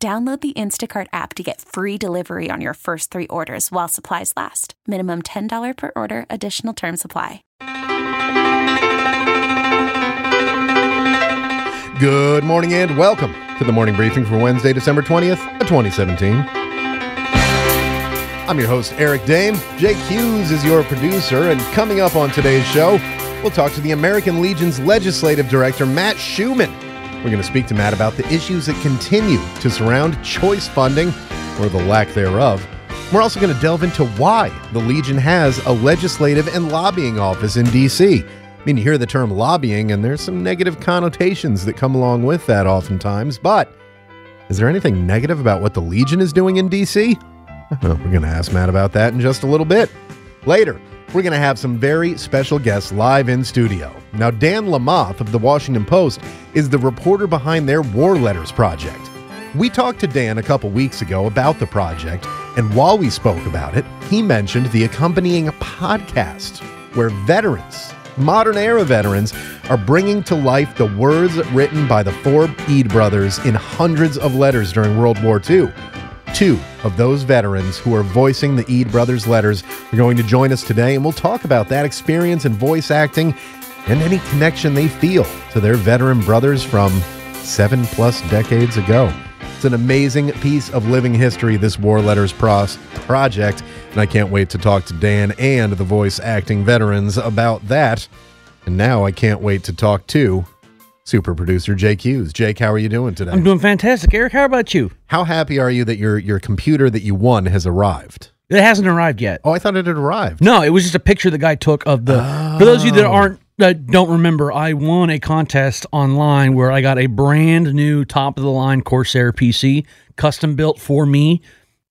Download the Instacart app to get free delivery on your first three orders while supplies last. Minimum $10 per order, additional term supply. Good morning and welcome to the morning briefing for Wednesday, December 20th, 2017. I'm your host, Eric Dane. Jake Hughes is your producer, and coming up on today's show, we'll talk to the American Legion's legislative director, Matt Shuman. We're going to speak to Matt about the issues that continue to surround choice funding, or the lack thereof. We're also going to delve into why the Legion has a legislative and lobbying office in D.C. I mean, you hear the term lobbying, and there's some negative connotations that come along with that oftentimes, but is there anything negative about what the Legion is doing in D.C.? Well, we're going to ask Matt about that in just a little bit. Later, we're going to have some very special guests live in studio. Now, Dan Lamothe of the Washington Post is the reporter behind their War Letters project. We talked to Dan a couple weeks ago about the project, and while we spoke about it, he mentioned the accompanying podcast where veterans, modern era veterans, are bringing to life the words written by the four Eade brothers in hundreds of letters during World War II. Two of those veterans who are voicing the Eade brothers' letters are going to join us today, and we'll talk about that experience in voice acting and any connection they feel to their veteran brothers from seven plus decades ago. It's an amazing piece of living history, this War Letters Pros project, and I can't wait to talk to Dan and the voice acting veterans about that. And now I can't wait to talk to super producer Jake Hughes. Jake, how are you doing today? I'm doing fantastic. Eric, how about you? How happy are you that your your computer that you won has arrived? It hasn't arrived yet. Oh, I thought it had arrived. No, it was just a picture the guy took of the. For those of you that aren't that don't remember, I won a contest online where I got a brand new top of the line Corsair PC, custom built for me,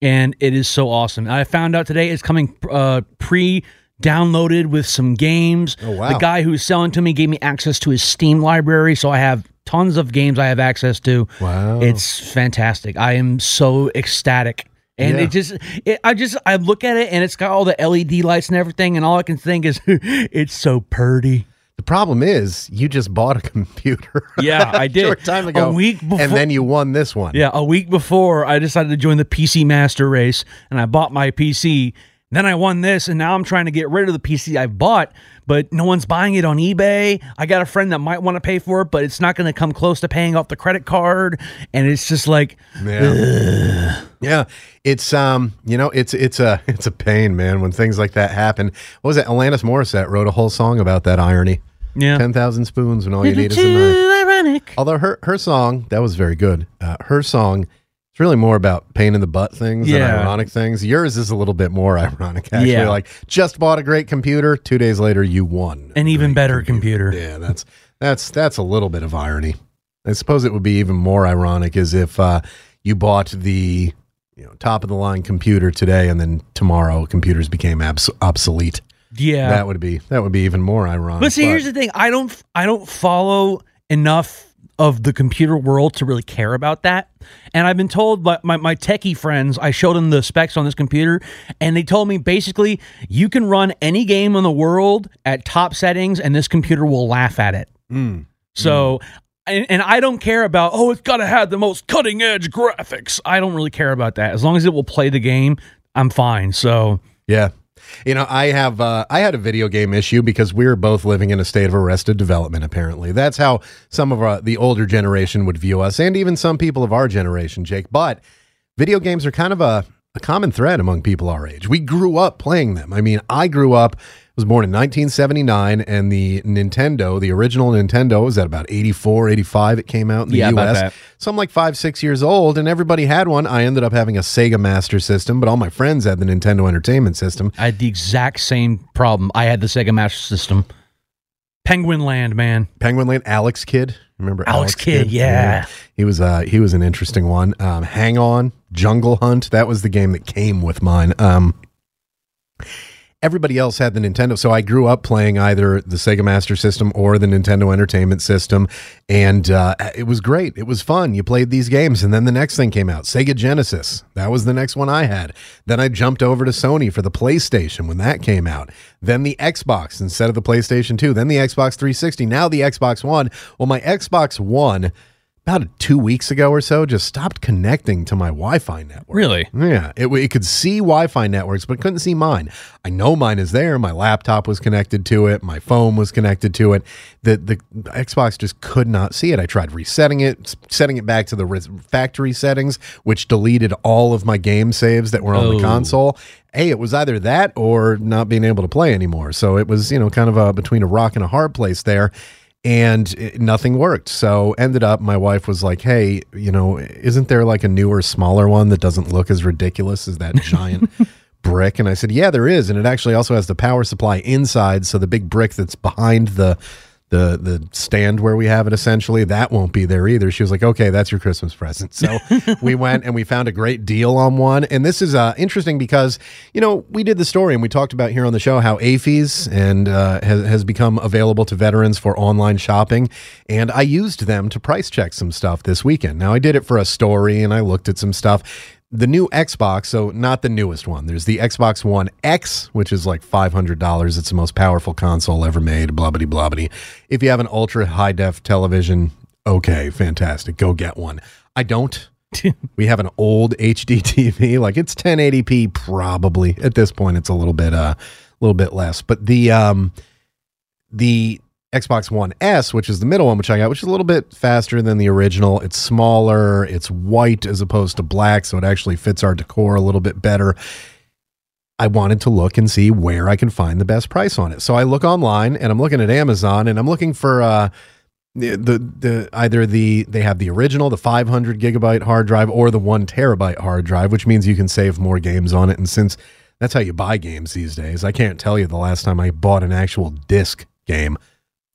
and it is so awesome. I found out today it's coming uh, pre downloaded with some games. Oh, wow. The guy who's selling to me gave me access to his Steam library, so I have tons of games I have access to. Wow. It's fantastic. I am so ecstatic. And Yeah. it just, it, I just, I look at it and it's got all the LED lights and everything, and all I can think is, it's so purty. The problem is you just bought a computer. Yeah, I did. short time ago. A week before- and then you won this one. Yeah, a week before I decided to join the PC Master Race, and I bought my PC. Then I won this, and now I'm trying to get rid of the PC I bought, but no one's buying it on eBay. I got a friend that might want to pay for it, but it's not going to come close to paying off the credit card, and it's just like, Yeah. yeah. It's um, you know, it's it's a it's a pain, man, when things like that happen. What was it? Alanis Morissette wrote a whole song about that irony. yeah, Ten thousand spoons when all you need is a knife. ironic. Although her her song that was very good. Uh, her song it's really more about pain in the butt things Yeah. and ironic things. Yours is a little bit more ironic, actually. Yeah. Like just bought a great computer. Two days later, you won An even better computer. Yeah, that's that's that's a little bit of irony. I suppose it would be even more ironic as if uh, you bought the you know top of the line computer today, and then tomorrow computers became abs- obsolete. Yeah, That would be that would be even more ironic. But see, here's the thing: I don't, I don't follow enough of the computer world to really care about that. And I've been told by my, my techie friends, I showed them the specs on this computer, and they told me basically you can run any game in the world at top settings, and this computer will laugh at it. Mm. So. And, and I don't care about oh it's got to have the most cutting edge graphics. I don't really care about that. As long as it will play the game, I'm fine. So Yeah. You know, I have uh, I had a video game issue because we were both living in a state of arrested development. Apparently, that's how some of our, the older generation would view us, and even some people of our generation, Jake. But video games are kind of a, a common thread among people our age. We grew up playing them. I mean, I grew up was born in 1979 and the Nintendo, the original Nintendo was at about 84, 85 it came out in the Yeah, US. that. So I'm like 5, 6 years old and everybody had one. I ended up having a Sega Master System, but all my friends had the Nintendo Entertainment System. I had the exact same problem. I had the Sega Master System. Penguin Land, man. Penguin Land, Alex Kidd. Remember Alex Kidd, yeah. He was uh he was an interesting one. Um, Hang on. Jungle Hunt. That was the game that came with mine. Um, everybody else had the Nintendo. So I grew up playing either the Sega Master System or the Nintendo Entertainment System. And uh, it was great. It was fun. You played these games. And then the next thing came out Sega Genesis. That was the next one I had. Then I jumped over to Sony for the PlayStation when that came out. Then the Xbox instead of the PlayStation 2. Then the Xbox 360. Now the Xbox One. Well, my Xbox One about two weeks ago or so, just stopped connecting to my Wi-Fi network. Really? Yeah, it, it could see Wi-Fi networks, but couldn't see mine. I know mine is there. My laptop was connected to it. My phone was connected to it. The the Xbox just could not see it. I tried resetting it, setting it back to the factory settings, which deleted all of my game saves that were on Oh. the console. Hey, it was either that or not being able to play anymore. So it was, you know, kind of a between a rock and a hard place there and it, nothing worked. So ended up, my wife was like, "Hey, you know, isn't there like a newer, smaller one that doesn't look as ridiculous as that giant brick?" And I said, "Yeah, there is, and it actually also has the power supply inside. So the big brick that's behind the." The the stand where we have it essentially that won't be there either. She was like, "Okay, that's your Christmas present." So we went and we found a great deal on one. And this is uh, interesting because you know we did the story and we talked about here on the show how AAFES and uh, has, has become available to veterans for online shopping. And I used them to price check some stuff this weekend. Now I did it for a story and I looked at some stuff. The new Xbox, so not the newest one. There's the Xbox One X, which is like five hundred dollars. It's the most powerful console ever made. Blah blah blah blah. If you have an ultra high def television, okay, fantastic. Go get one. I don't. we have an old HD TV, like it's 1080p probably. At this point it's a little bit uh a little bit less. But the um the Xbox One S, which is the middle one which I got, which is a little bit faster than the original. It's smaller, it's white as opposed to black, so it actually fits our decor a little bit better. I wanted to look and see where I can find the best price on it. So I look online and I'm looking at Amazon and I'm looking for uh the, the the either the they have the original the 500 gigabyte hard drive or the 1 terabyte hard drive which means you can save more games on it and since that's how you buy games these days i can't tell you the last time i bought an actual disc game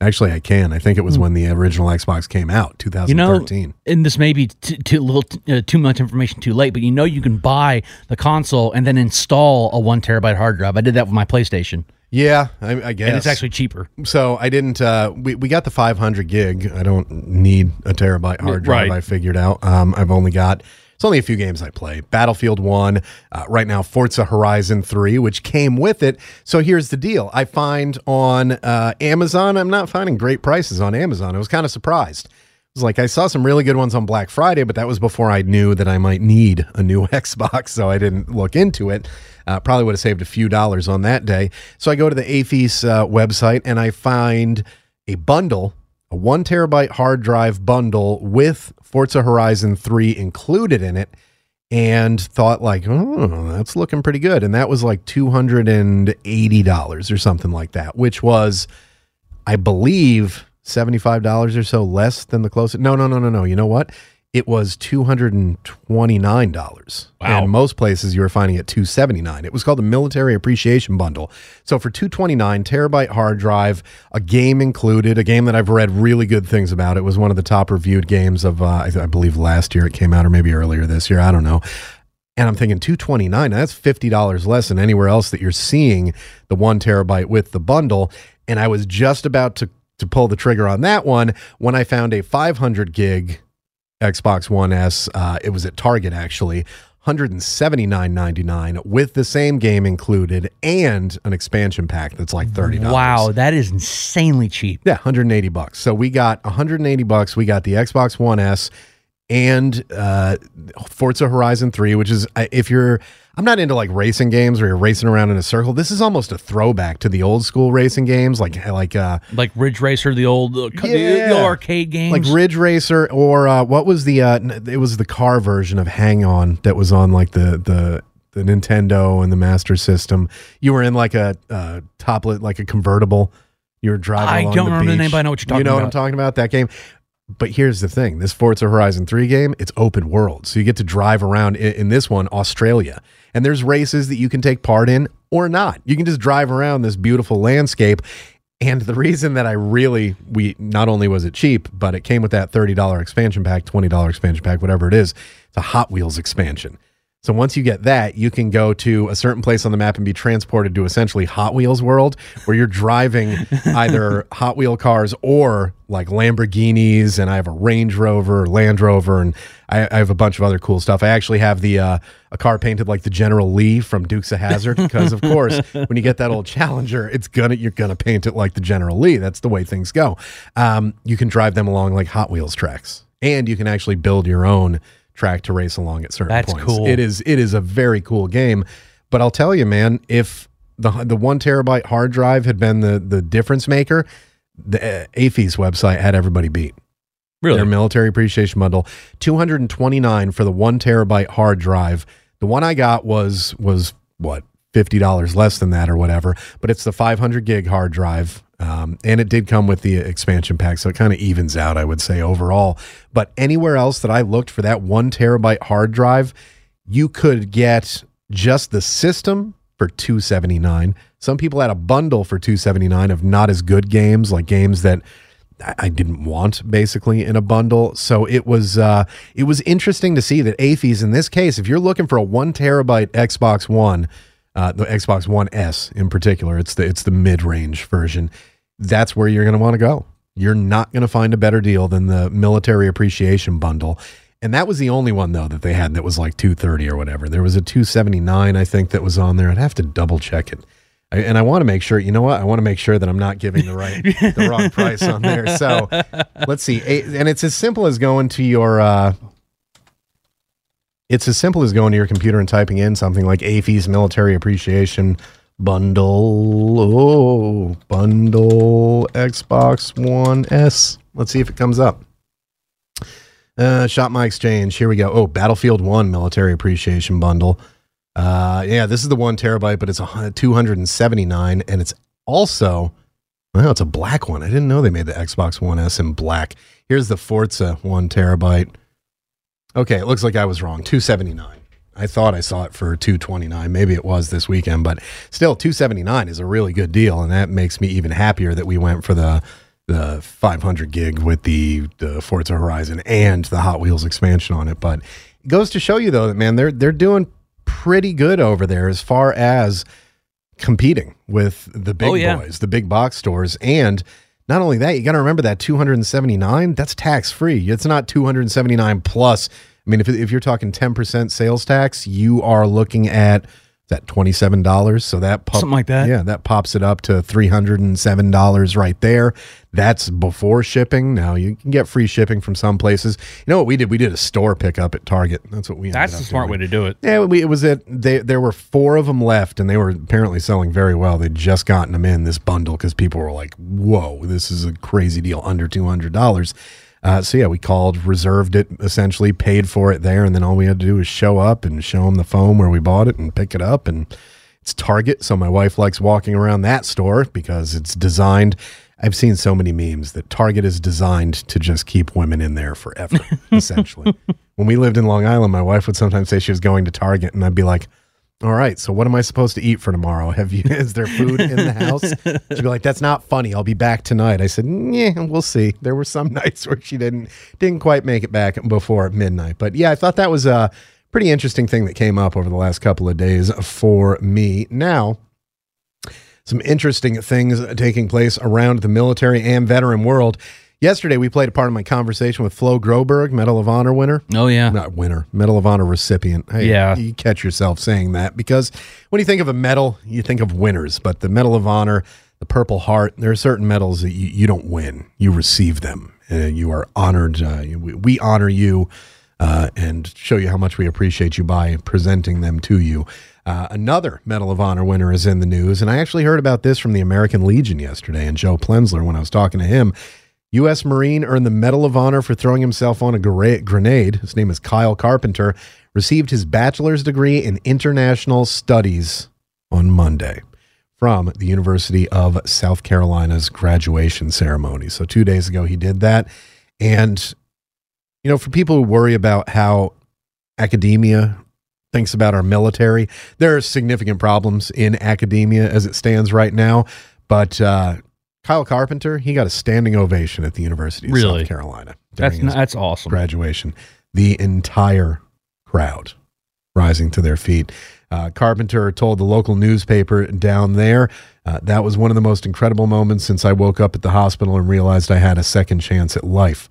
actually i can i think it was when the original xbox came out Hmm. You know, 2013 and this may be too, too little, uh, too much information too late, but you know, you can buy the console and then install a one terabyte hard drive. I did that with my PlayStation, yeah I, I guess and it's actually cheaper. so I didn't. Uh, we we got the 500 gig. I don't need a terabyte hard drive. Right. I figured out. Um, I've only got. It's only a few games I play. Battlefield One, uh, right now Forza Horizon Three, which came with it. So here's the deal: I find on uh, Amazon, I'm not finding great prices on Amazon. I was kind of surprised. It was like I saw some really good ones on Black Friday, but that was before I knew that I might need a new Xbox, so I didn't look into it. Uh, probably would have saved a few dollars on that day. So I go to the AAFES uh, website and I find a bundle, a one terabyte hard drive bundle with Forza Horizon 3 included in it, and thought like, oh, that's looking pretty good. And that was like two hundred and eighty dollars or something like that, which was, I believe, seventy-five dollars or so less than the closest. No, no, no, no, no. You know what? It was two hundred and twenty-nine dollars. Wow. And most places you were finding it two seventy-nine. It was called the Military Appreciation Bundle. So for two twenty-nine, terabyte hard drive, a game included, a game that I've read really good things about. It was one of the top reviewed games of, uh, I, I believe, last year it came out, or maybe earlier this year. I don't know. And I'm thinking 229, that's $50 less than anywhere else that you're seeing the one terabyte with the bundle. And I was just about to, to pull the trigger on that one when I found a 500 gig Xbox One S. Uh, it was at Target actually. 179.99 with the same game included and an expansion pack that's like $30. Wow, that is insanely cheap. Yeah, 180 bucks. So we got 180 bucks. We got the Xbox One S and uh, Forza Horizon 3, which is if you're I'm not into like racing games where you're racing around in a circle. This is almost a throwback to the old school racing games like like uh Like Ridge Racer, the old, uh, co- the, Yeah. the arcade games. like Ridge Racer or uh, what was the uh, it was the car version of Hang On that was on like the the the Nintendo and the Master System. You were in like a uh, toplet like a convertible. You were driving. I along don't the remember the name, but I know what you're talking. You know what I'm talking about? That game. But here's the thing: this Forza Horizon 3 game, it's open world, so you get to drive around in, in this one, Australia, and there's races that you can take part in or not. You can just drive around this beautiful landscape. And the reason that I really we not only was it cheap, but it came with that thirty dollar expansion pack, twenty dollar expansion pack, whatever it is. It's a Hot Wheels expansion. So once you get that, you can go to a certain place on the map and be transported to essentially Hot Wheels world, where you're driving either Hot Wheel cars or like Lamborghinis. And I have a Range Rover, Land Rover, and I, I have a bunch of other cool stuff. I actually have the uh, a car painted like the General Lee from Dukes of Hazzard because, of course, when you get that old Challenger, it's gonna you're gonna paint it like the General Lee. That's the way things go. Um, you can drive them along like Hot Wheels tracks, and you can actually build your own track to race along at certain That's points. cool. It is it is a very cool game. But I'll tell you, man, if the the one terabyte hard drive had been the the difference maker, the uh, AAFES website had everybody beat. Really, their military appreciation bundle, two hundred and twenty nine for the one terabyte hard drive. The one I got was was what fifty dollars less than that or whatever, but it's the five hundred gig hard drive. Um, and it did come with the expansion pack, so it kind of evens out, I would say, overall. But anywhere else that I looked for that one terabyte hard drive, you could get just the system for 279 some people had a bundle for 279 of not as good games like games that I- didn't want basically in a bundle. So it was uh, it was interesting to see that AAFES in this case, if you're looking for a one terabyte Xbox One, uh, the Xbox One S in particular, it's the it's the mid range version. That's where you're going to want to go. You're not going to find a better deal than the military appreciation bundle. And that was the only one though that they had that was like 230 or whatever. There was a 279 I think that was on there. I'd have to double check it. I, and I want to make sure, you know what? I want to make sure that I'm not giving the right the wrong price on there. So, let's see. And it's as simple as going to your uh it's as simple as going to your computer and typing in something like AAFES military appreciation bundle. Oh, bundle Xbox One S. Let's see if it comes up. Uh, Shop My Exchange. Here we go. Oh, Battlefield One Military Appreciation Bundle. Uh, yeah, this is the one terabyte, but it's a 279, and it's also well, it's a black one. I didn't know they made the Xbox One S in black. Here's the Forza one terabyte. Okay, it looks like I was wrong. 279. I thought I saw it for 229. Maybe it was this weekend, but still 279 is a really good deal and that makes me even happier that we went for the the 500 gig with the the Forza Horizon and the Hot Wheels expansion on it, but it goes to show you though that man they're they're doing pretty good over there as far as competing with the big Oh, yeah. boys, the big box stores and not only that, you got to remember that 279, that's tax free. It's not 279 plus. I mean, if, if you're talking 10% sales tax, you are looking at that $27. So that pop- Something like that. Yeah, that pops it up to $307 right there. That's before shipping. Now you can get free shipping from some places. You know what we did? We did a store pickup at Target. That's what we That's the smart doing. way to do it. Yeah, we, it was it. They, there were four of them left, and they were apparently selling very well. They'd just gotten them in this bundle because people were like, "Whoa, this is a crazy deal, under two hundred dollars." Uh, so yeah, we called, reserved it, essentially paid for it there, and then all we had to do was show up and show them the phone where we bought it and pick it up. And it's Target, so my wife likes walking around that store because it's designed. I've seen so many memes that Target is designed to just keep women in there forever, essentially. when we lived in Long Island, my wife would sometimes say she was going to Target, and I'd be like, all right, so what am I supposed to eat for tomorrow? Have you is there food in the house? She'd be like, That's not funny. I'll be back tonight. I said, Yeah, we'll see. There were some nights where she didn't didn't quite make it back before midnight. But yeah, I thought that was a pretty interesting thing that came up over the last couple of days for me. Now, some interesting things taking place around the military and veteran world. Yesterday, we played a part of my conversation with Flo Groberg, Medal of Honor winner Oh yeah. not winner, Medal of Honor recipient. Hey, Yeah. you catch yourself saying that because when you think of a medal, you think of winners. But the Medal of Honor, the Purple Heart, there are certain medals that you, you don't win; you receive them. Uh, you are honored. Uh, we, we honor you uh, and show you how much we appreciate you by presenting them to you. Uh, another Medal of Honor winner is in the news, and I actually heard about this from the American Legion yesterday. And Joe Plenzler, when I was talking to him, U.S. Marine earned the Medal of Honor for throwing himself on a grenade. His name is Kyle Carpenter. Received his bachelor's degree in international studies on Monday from the University of South Carolina's graduation ceremony. So, two days ago, he did that. And, you know, for people who worry about how academia thinks about our military, there are significant problems in academia as it stands right now. But, uh, Kyle Carpenter, he got a standing ovation at the University of Really? South Carolina That's that's awesome. graduation. The entire crowd rising to their feet. Uh, Carpenter told the local newspaper down there uh, that was one of the most incredible moments since I woke up at the hospital and realized I had a second chance at life.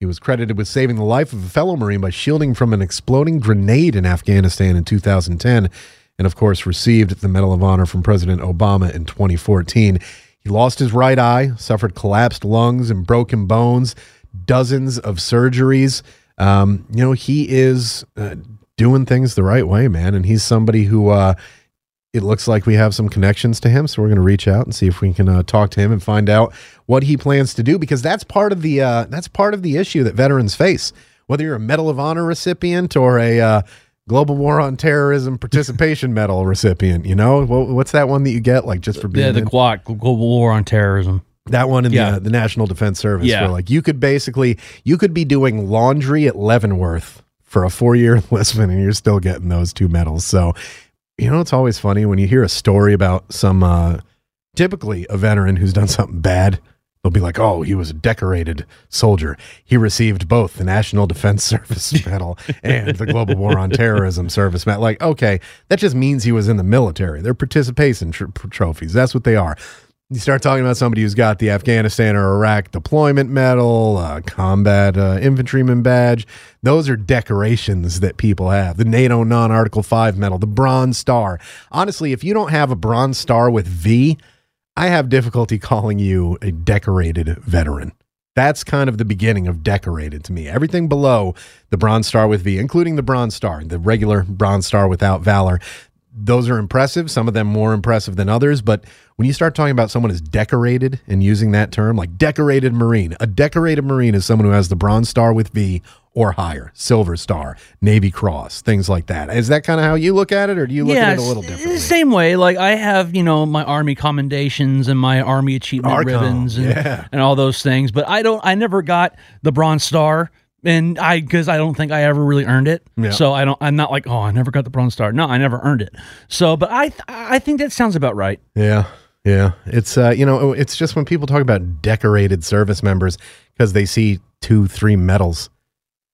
He was credited with saving the life of a fellow Marine by shielding from an exploding grenade in Afghanistan in 2010, and of course, received the Medal of Honor from President Obama in 2014. He lost his right eye, suffered collapsed lungs and broken bones, dozens of surgeries. Um, you know, he is uh, doing things the right way, man. And he's somebody who uh, it looks like we have some connections to him. So we're going to reach out and see if we can uh, talk to him and find out what he plans to do because that's part of the uh, that's part of the issue that veterans face. Whether you're a Medal of Honor recipient or a uh, Global War on Terrorism Participation Medal recipient, you know what's that one that you get like just for being yeah the GWOT Global War on Terrorism. That one in yeah. the, the National Defense Service. Yeah. Where like you could basically you could be doing laundry at Leavenworth for a four year enlistment and you're still getting those two medals. So you know, it's always funny when you hear a story about some, uh, typically a veteran who's done something bad. They'll be like, oh, he was a decorated soldier. He received both the National Defense Service Medal and the Global War on Terrorism Service Medal. Like, okay, that just means he was in the military. They're participation tr- trophies. That's what they are. You start talking about somebody who's got the Afghanistan or Iraq deployment medal, uh, combat uh, infantryman badge. Those are decorations that people have. The NATO non Article 5 medal, the Bronze Star. Honestly, if you don't have a Bronze Star with V, I have difficulty calling you a decorated veteran. That's kind of the beginning of decorated to me. Everything below the Bronze Star with V, including the Bronze Star, the regular Bronze Star without Valor, those are impressive. Some of them more impressive than others. But when you start talking about someone as decorated and using that term, like decorated Marine, a decorated Marine is someone who has the Bronze Star with V or higher, Silver Star, Navy Cross, things like that. Is that kind of how you look at it, or do you look yeah, at it a little eh, differently? Same way. Like I have, you know, my Army commendations and my Army achievement Arcom, ribbons and, yeah. and all those things. But I don't. I never got the Bronze Star and I because I don't think I ever really earned it. Yeah. So I don't. I'm not like oh I never got the bronze star. No, I never earned it. So, but I I think that sounds about right. Yeah, yeah. It's uh you know it's just when people talk about decorated service members because they see two three medals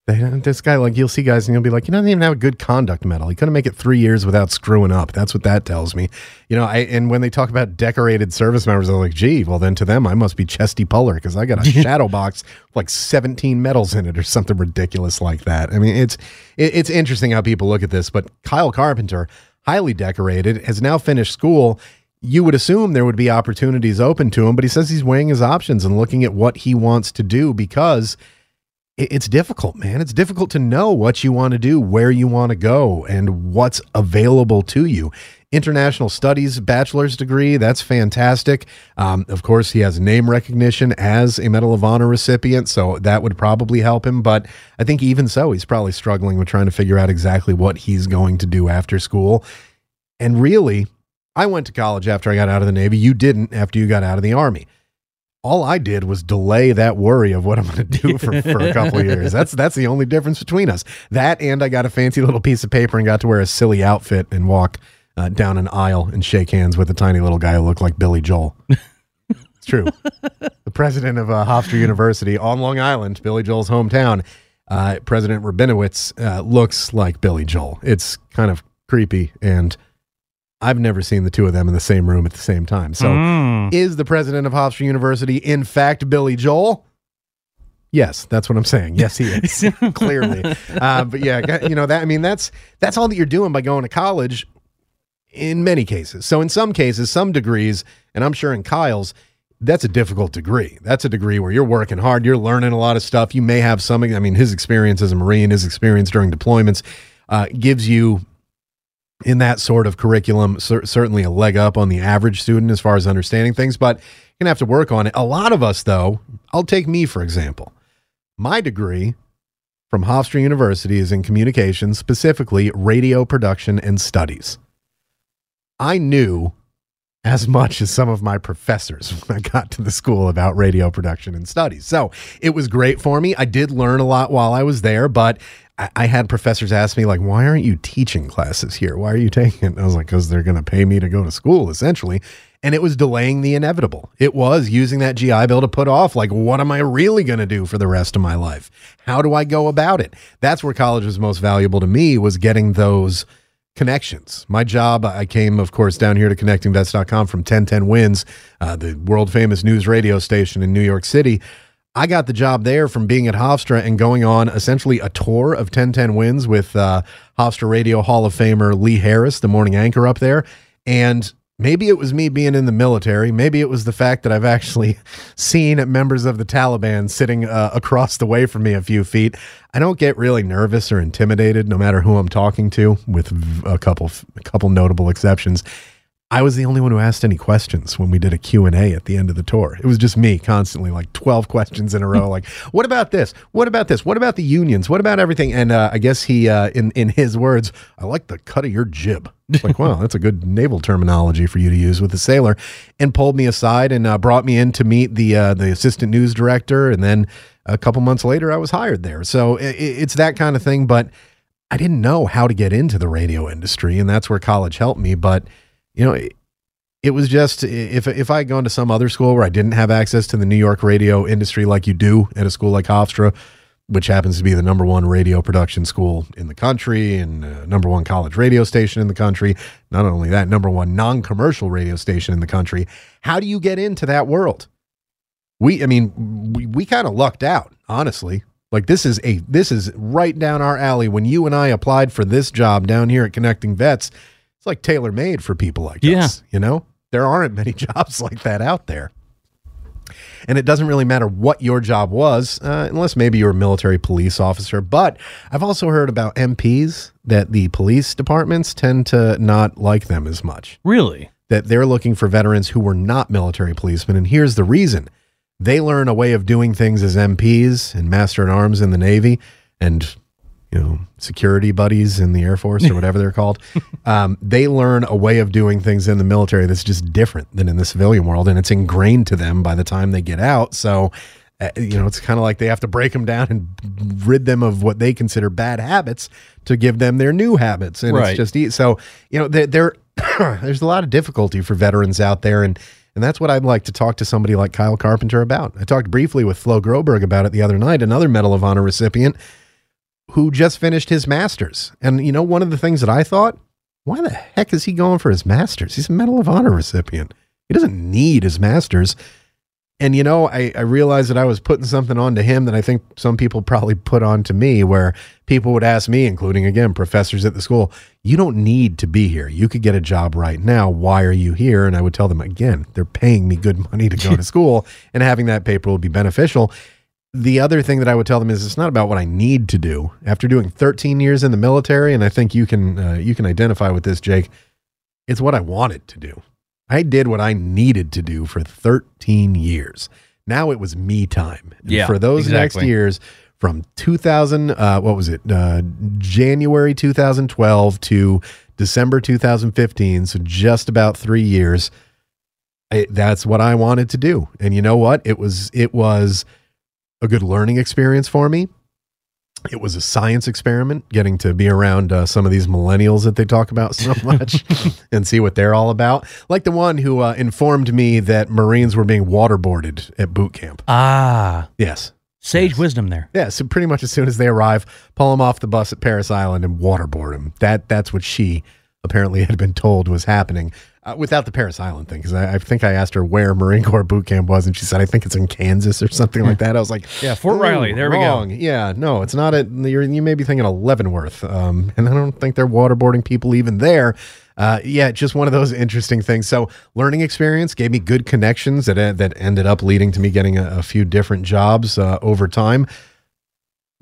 they, this guy, like, you'll see guys and you'll be like, he doesn't even have a good conduct medal. He couldn't make it three years without screwing up. That's what that tells me. You know, I, and when they talk about decorated service members, they're like, gee, well, then to them, I must be Chesty Puller because I got a shadow box with like 17 medals in it or something ridiculous like that. I mean, it's, it, it's interesting how people look at this, but Kyle Carpenter, highly decorated, has now finished school you would assume there would be opportunities open to him, but he says he's weighing his options and looking at what he wants to do because it's difficult, man. It's difficult to know what you want to do, where you want to go, and what's available to you. International Studies bachelor's degree, that's fantastic. Um, of course, he has name recognition as a Medal of Honor recipient, so that would probably help him. But I think even so, he's probably struggling with trying to figure out exactly what he's going to do after school. And really, I went to college after I got out of the Navy. You didn't after you got out of the Army all I did was delay that worry of what I'm going to do for, for a couple years. That's that's the only difference between us. That and I got a fancy little piece of paper and got to wear a silly outfit and walk uh, down an aisle and shake hands with a tiny little guy who looked like Billy Joel. it's true. the president of uh, Hofstra University on Long Island, Billy Joel's hometown, uh, President Rabinowitz uh, looks like Billy Joel. It's kind of creepy and I've never seen the two of them in the same room at the same time. So, mm. is the president of Hofstra University in fact Billy Joel? Yes, that's what I'm saying. Yes, he is clearly. Uh, but yeah, you know that. I mean, that's that's all that you're doing by going to college. In many cases, so in some cases, some degrees, and I'm sure in Kyle's, that's a difficult degree. That's a degree where you're working hard, you're learning a lot of stuff. You may have some. I mean, his experience as a Marine, his experience during deployments, uh, gives you in that sort of curriculum, cer- certainly a leg up on the average student as far as understanding things, but you're going to have to work on it. A lot of us, though, I'll take me for example. My degree from Hofstra University is in communications, specifically radio production and studies. I knew as much as some of my professors when I got to the school about radio production and studies. So it was great for me. I did learn a lot while I was there, but I, had professors ask me like, "Why aren't you teaching classes here? Why are you taking it?" I was like, "Because they're going to pay me to go to school, essentially." And it was delaying the inevitable. It was using that GI Bill to put off, like, what am I really going to do for the rest of my life? How do I go about it? That's where college was most valuable to me was getting those connections. My job, I came, of course, down here to connectingvets.com from 1010 Wins, uh, the world famous news radio station in New York City. I got the job there from being at Hofstra and going on essentially a tour of 1010 Wins with uh, Hofstra Radio Hall of Famer Lee Harris, the morning anchor up there. And maybe it was me being in the military. Maybe it was the fact that I've actually seen members of the Taliban sitting uh, across the way from me a few feet. I don't get really nervous or intimidated, no matter who I'm talking to, with a couple a couple notable exceptions. I was the only one who asked any questions when we did a Q&A at the end of the tour. It was just me constantly like 12 questions in a row like what about this? What about this? What about the unions? What about everything? And uh, I guess he uh, in in his words, I like the cut of your jib. It's like, wow, that's a good naval terminology for you to use with a sailor and pulled me aside and uh, brought me in to meet the uh, the assistant news director and then a couple months later I was hired there. So it, it's that kind of thing, but I didn't know how to get into the radio industry and that's where college helped me, but you know, it, was just if if I had gone to some other school where I didn't have access to the New York radio industry like you do at a school like Hofstra, which happens to be the number one radio production school in the country and uh, number one college radio station in the country. Not only that, number one non-commercial radio station in the country. How do you get into that world? We, I mean, we, we kind of lucked out, honestly. Like this is a this is right down our alley. When you and I applied for this job down here at Connecting Vets, it's like tailor made for people like Yeah. us. You know, there aren't many jobs like that out there. And it doesn't really matter what your job was, uh, unless maybe you're a military police officer. But I've also heard about MPs that the police departments tend to not like them as much Really? that they're looking for veterans who were not military policemen. And here's the reason they learn a way of doing things as MPs and Master at Arms in the Navy and, you know, security buddies in the Air Force or whatever they're called. Um, they learn a way of doing things in the military that's just different than in the civilian world. And it's ingrained to them by the time they get out. So, uh, you know, it's kind of like they have to break them down and rid them of what they consider bad habits to give them their new habits. And Right. it's just e- so you know there there's a lot of difficulty for veterans out there, and and that's what I'd like to talk to somebody like Kyle Carpenter about. I talked briefly with Flo Groberg about it the other night, another Medal of Honor recipient who just finished his masters. And you know, one of the things that I thought, why the heck is he going for his masters? He's a Medal of Honor recipient. He doesn't need his masters. And you know, I, I realized that I was putting something onto him that I think some people probably put onto me, where people would ask me, including again professors at the school, you don't need to be here. You could get a job right now. Why are you here? And I would tell them again, they're paying me good money to go to school, and having that paper will be beneficial. The other thing that I would tell them is it's not about what I need to do. After doing 13 years in the military, and I think you can uh, you can identify with this, Jake. It's what I wanted to do. I did what I needed to do for 13 years. Now it was me time. And Yeah, For those next years, from 2000, uh, what was it? Uh, January 2012 to December 2015. So just about three years. I, that's what I wanted to do. And you know what? It was, it was a good learning experience for me. It was a science experiment, getting to be around uh, some of these millennials that they talk about so much and see what they're all about. Like the one who uh, informed me that Marines were being waterboarded at boot camp. Ah, Yes. sage wisdom there. Yeah, so pretty much as soon as they arrive, pull them off the bus at Parris Island and waterboard them. That that's what she apparently had been told was happening uh, without the Parris Island thing. Because I, I think I asked her where Marine Corps boot camp was, and she said I think it's in Kansas or something like that. I was like, Yeah, Fort Riley. There we go." Yeah, no, it's not at. You're, you may be thinking of Leavenworth, um, and I don't think they're waterboarding people even there. Uh, yeah, just one of those interesting things. So, learning experience gave me good connections that uh, that ended up leading to me getting a, a few different jobs uh, over time.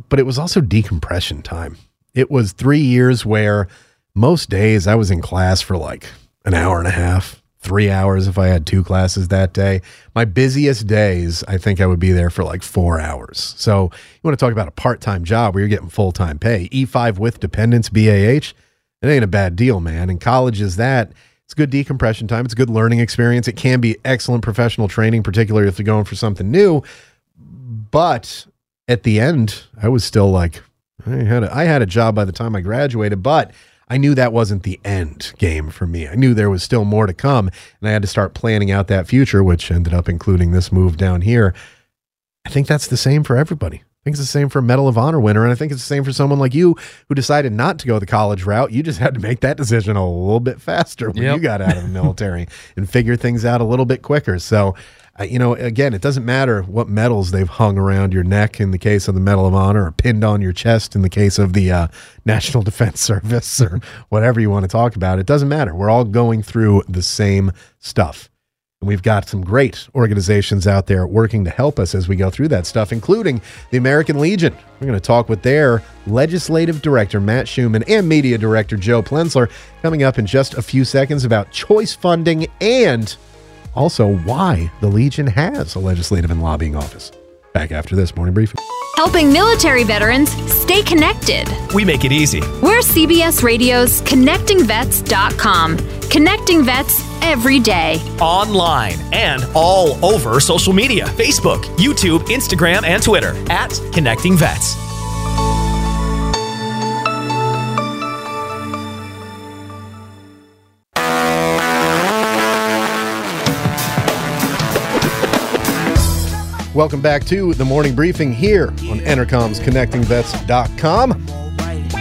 But it was also decompression time. It was three years where most days I was in class for like an hour and a half, three hours if I had two classes that day. My busiest days, I think I would be there for like four hours. So you want to talk about a part time job where you're getting full time pay. E5 with dependents, BAH, it ain't a bad deal, man. And college is that. It's good decompression time. It's a good learning experience. It can be excellent professional training, particularly if you're going for something new. But at the end, I was still like, I had a, I had a job by the time I graduated, but I knew that wasn't the end game for me. I knew there was still more to come, and I had to start planning out that future, which ended up including this move down here. I think that's the same for everybody. I think it's the same for a Medal of Honor winner. And I think it's the same for someone like you who decided not to go the college route. You just had to make that decision a little bit faster when Yep. you got out of the military and figure things out a little bit quicker. So, you know, again, it doesn't matter what medals they've hung around your neck in the case of the Medal of Honor or pinned on your chest in the case of the uh, National Defense Service or whatever you want to talk about. It doesn't matter. We're all going through the same stuff. And we've got some great organizations out there working to help us as we go through that stuff, including the American Legion. We're going to talk with their legislative director, Matt Shuman, and media director, Joe Plenzler, coming up in just a few seconds about choice funding and also why the Legion has a legislative and lobbying office. Back after this morning briefing. helping military veterans stay connected. We make it easy. We're CBS Radio's ConnectingVets.com, connecting vets every day. Online and all over social media Facebook, YouTube, Instagram, and Twitter at Connecting Vets. Welcome back to the morning briefing here on Entercom's ConnectingVets.com,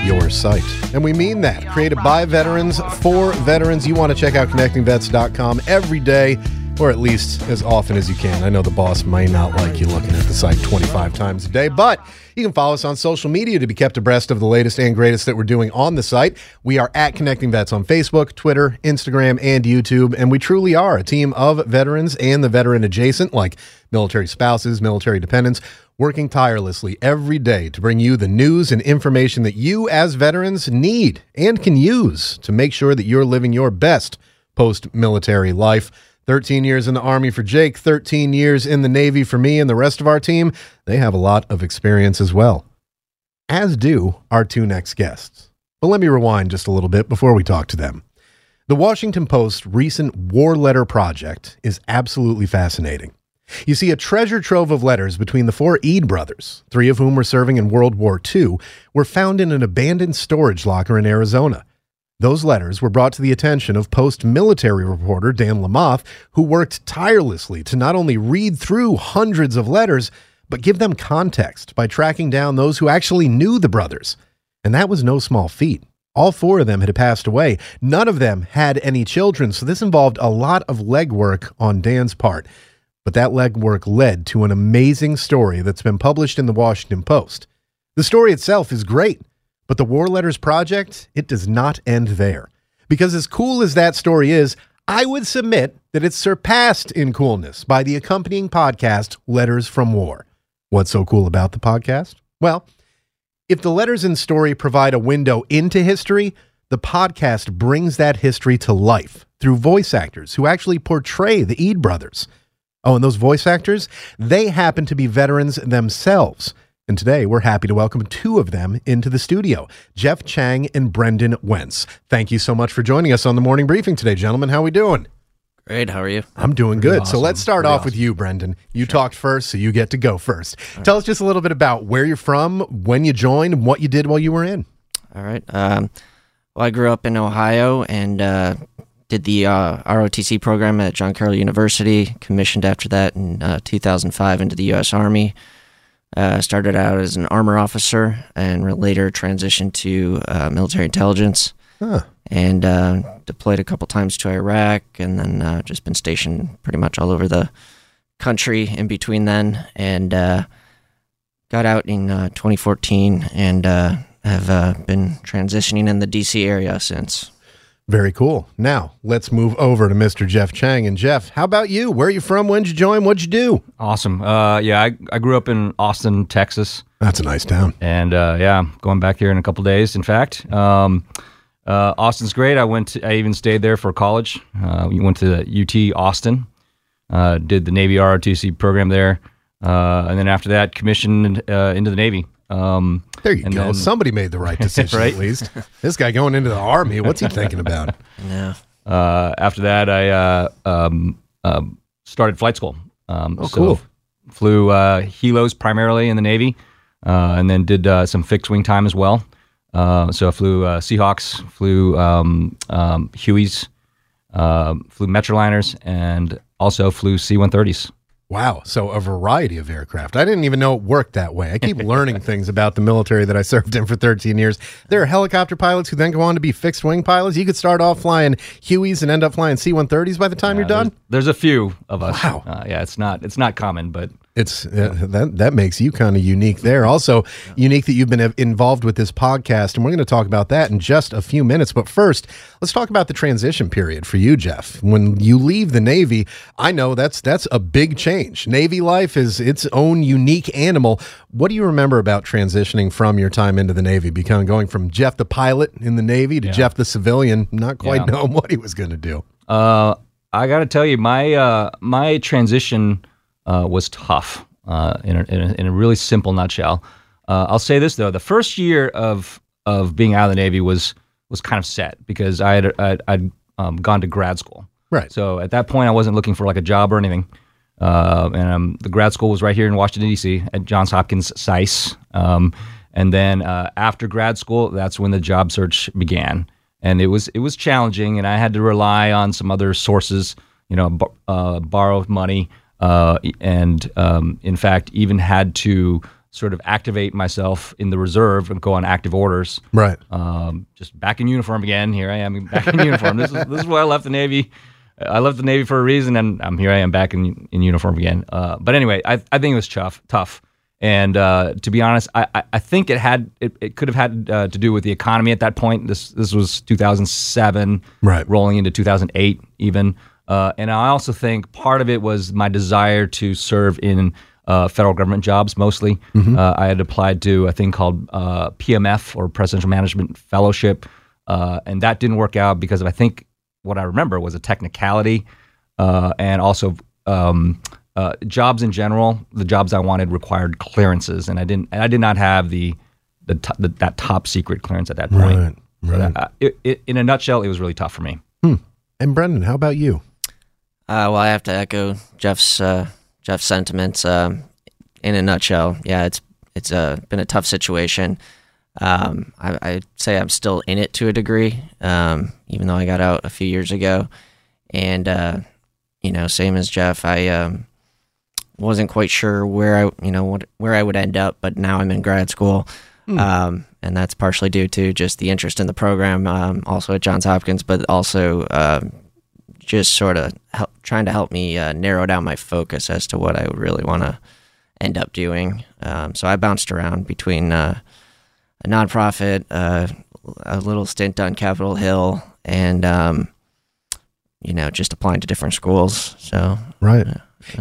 your site. And we mean that. Created by veterans for veterans. You want to check out ConnectingVets.com every day, or at least as often as you can. I know the boss may not like you looking at the site 25 times a day, but you can follow us on social media to be kept abreast of the latest and greatest that we're doing on the site. We are at Connecting Vets on Facebook, Twitter, Instagram, and YouTube, and we truly are a team of veterans and the veteran adjacent, like military spouses, military dependents, working tirelessly every day to bring you the news and information that you, as veterans, need and can use to make sure that you're living your best post military life. 13 years in the Army for Jake, 13 years in the Navy for me, and the rest of our team, they have a lot of experience as well. As do our two next guests. But let me rewind just a little bit before we talk to them. The Washington Post's recent War Letter Project is absolutely fascinating. You see, a treasure trove of letters between the four Eade brothers, three of whom were serving in World War II, were found in an abandoned storage locker in Arizona. Those letters were brought to the attention of post military reporter Dan Lamothe, who worked tirelessly to not only read through hundreds of letters, but give them context by tracking down those who actually knew the brothers. And that was no small feat. All four of them had passed away. None of them had any children, so this involved a lot of legwork on Dan's part. But that legwork led to an amazing story that's been published in the Washington Post. The story itself is great, but the War Letters Project, it does not end there. Because as cool as that story is, I would submit that it's surpassed in coolness by the accompanying podcast, Letters from War. What's so cool about the podcast? Well, if the letters and story provide a window into history, the podcast brings that history to life through voice actors who actually portray the Eade brothers. Oh, and those voice actors, they happen to be veterans themselves. And today we're happy to welcome two of them into the studio Jeff Chang and Brendan Wentz. Thank you so much for joining us on the morning briefing today, gentlemen. How are we doing? Great. How are you? I'm doing good. So let's start Pretty off with you, Brendan. You talked first, so you get to go first. Tell us just a little bit about where you're from, when you joined, and what you did while you were in. All right. Um, well, I grew up in Ohio and uh, did the uh, ROTC program at John Carroll University. Commissioned after that in uh, 2005 into the U.S. Army. Uh, started out as an armor officer and later transitioned to uh, military intelligence. Huh. And uh, deployed a couple times to Iraq, and then uh, just been stationed pretty much all over the country in between then. And uh, got out in uh, 2014 and uh, have uh, been transitioning in the DC area since. Very cool. Now let's move over to Mr. Jeff Chang. And Jeff, how about you? Where are you from? When'd you join? What'd you do? Awesome. Uh, yeah, I, I grew up in Austin, Texas, That's a nice town. and uh, yeah, I'm going back here in a couple days. In fact, um, uh, Austin's great. I went. To, I even stayed there for college. Uh, we went to UT Austin. Uh, did the Navy ROTC program there, uh, and then after that, commissioned uh, into the Navy. Um, There you go. then- Somebody made the right decision Right? at least. This guy going into the army, what's he thinking about? Yeah. uh, after that, I uh, um, um, started flight school. Um, Oh, so cool. Flew uh, helos primarily in the Navy, uh, and then did uh, some fixed wing time as well. Uh, so I flew uh, Seahawks, flew um, um, Hueys, flew Metroliners, and also flew C-130s. Wow. So a variety of aircraft. I didn't even know it worked that way. I keep learning things about the military that I served in for 13 years. There are helicopter pilots who then go on to be fixed wing pilots. You could start off flying Hueys and end up flying C 130s by the time you're done. There's, there's a few of us. Wow. Uh, yeah, it's not it's not common, but It's uh, that that makes you kind of unique there. Also unique that you've been uh, involved with this podcast, and we're going to talk about that in just a few minutes. But first, let's talk about the transition period for you, Jeff. When you leave the Navy, I know that's that's a big change. Navy life is its own unique animal. What do you remember about transitioning from your time into the Navy, becoming going from Jeff the pilot in the Navy to Jeff the civilian, not quite Yeah. knowing what he was going to do? Uh, I got to tell you, my uh, my transition uh, was tough. Uh, in, a, in, a, in a really simple nutshell, uh, I'll say this though: the first year of of being out of the Navy was was kind of set because I had I'd, I'd um, gone to grad school. Right. So at that point, I wasn't looking for like a job or anything. Uh, and um, the grad school was right here in Washington D.C. at Johns Hopkins SAIS. Um, and then uh, after grad school, that's when the job search began, and it was it was challenging, and I had to rely on some other sources, you know, b- uh, borrow money, uh, and um, in fact, even had to sort of activate myself in the reserve and go on active orders Right. um, just back in uniform again. Here I am back in uniform. This is this is why I left the Navy. I left the Navy for a reason, and I'm here. I am back in in uniform again. Uh, but anyway, I I think it was tough, tough. And uh, to be honest, I, I, I think it had it, it could have had uh, to do with the economy at that point. This this was 2007, Right. rolling into 2008 even. Uh, and I also think part of it was my desire to serve in uh, federal government jobs mostly. Uh, I had applied to a thing called uh, PMF or Presidential Management Fellowship, uh, and that didn't work out because of, I think what I remember was a technicality uh, and also um, uh, jobs in general. The jobs I wanted required clearances, and I didn't. And I did not have the the, to, the that top secret clearance at that point. Right, uh, it, it, in a nutshell, it was really tough for me. And Brendan, how about you? Uh, well, I have to echo Jeff's uh, Jeff's sentiments. Um, in a nutshell, yeah, it's it's uh, been a tough situation. Um, I, I'd say I'm still in it to a degree, um, even though I got out a few years ago. And uh, you know, same as Jeff, I um, wasn't quite sure where I you know what, where I would end up, but now I'm in grad school. Um, and that's partially due to just the interest in the program, um, also at Johns Hopkins, but also um, just sort of help, trying to help me uh, narrow down my focus as to what I would really want to end up doing. Um, so I bounced around between uh, a nonprofit, uh, a little stint on Capitol Hill, and um, you know just applying to different schools. So Right.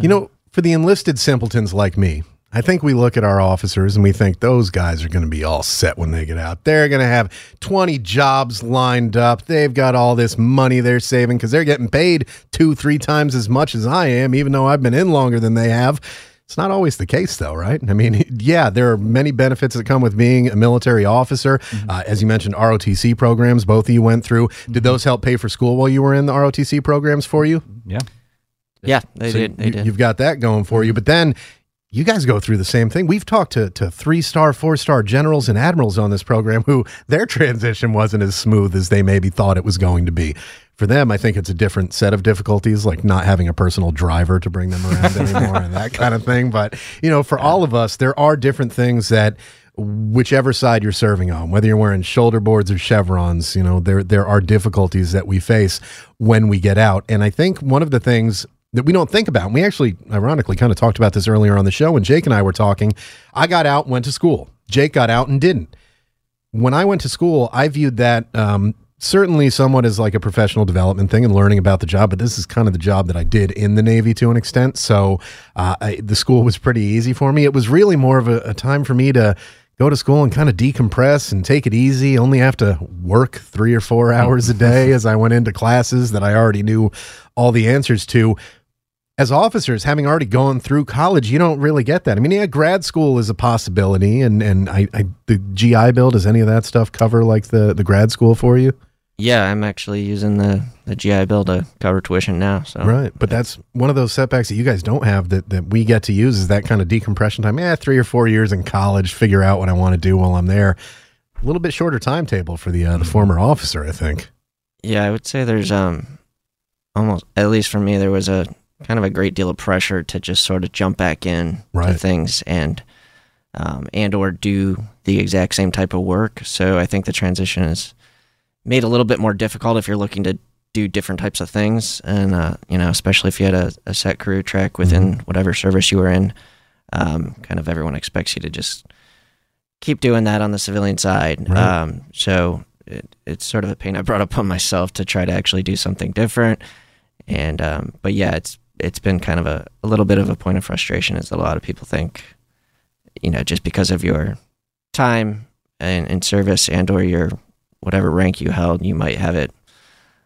You know, for the enlisted simpletons like me, I think we look at our officers and we think those guys are going to be all set when they get out. They're going to have 20 jobs lined up. They've got all this money they're saving because they're getting paid two, three times as much as I am, even though I've been in longer than they have. It's not always the case, though, right? I mean, yeah, there are many benefits that come with being a military officer. Mm-hmm. Uh, as you mentioned, ROTC programs, both of you went through. Did mm-hmm. those help pay for school while you were in the ROTC programs for you? Yeah. yeah, they So did. They you, did. You've got that going for you. Mm-hmm. But then you guys go through the same thing. We've talked to, to three star, four star generals and admirals on this program who their transition wasn't as smooth as they maybe thought it was going to be. For them, I think it's a different set of difficulties, like not having a personal driver to bring them around anymore and that kind of thing. But, you know, for all of us, there are different things that whichever side you're serving on, whether you're wearing shoulder boards or chevrons, you know, there there are difficulties that we face when we get out. And I think one of the things that we don't think about, and we actually ironically kind of talked about this earlier on the show when Jake and I were talking. I got out, went to school. Jake got out and didn't. When I went to school, I viewed that um, certainly somewhat as like a professional development thing and learning about the job, but this is kind of the job that I did in the Navy to an extent. So uh, I, the school was pretty easy for me. It was really more of a, a time for me to go to school and kind of decompress and take it easy. Only have to work three or four hours a day as I went into classes that I already knew all the answers to. As officers, having already gone through college, you don't really get that. I mean, yeah, grad school is a possibility, and and I, I the GI Bill does any of that stuff cover like the the grad school for you? yeah, I'm actually using the the GI Bill to cover tuition now. So Right. But that's one of those setbacks that you guys don't have that, that we get to use is that kind of decompression time. Yeah, three or four years in college, figure out what I want to do while I'm there. A little bit shorter timetable for the uh, the former officer, I think. Yeah, I would say there's um almost at least for me there was a kind of a great deal of pressure to just sort of jump back in Right. to things and um, and or do the exact same type of work. So I think the transition is made a little bit more difficult if you're looking to do different types of things, and uh, you know, especially if you had a, a set career track within whatever service you were in. Um, kind of everyone expects you to just keep doing that on the civilian side. Right. Um, so it, it's sort of a pain I brought upon myself to try to actually do something different. And um, but yeah, it's it's been kind of a, a little bit of a point of frustration, as a lot of people think, you know, just because of your time and in service and or your whatever rank you held, you might have it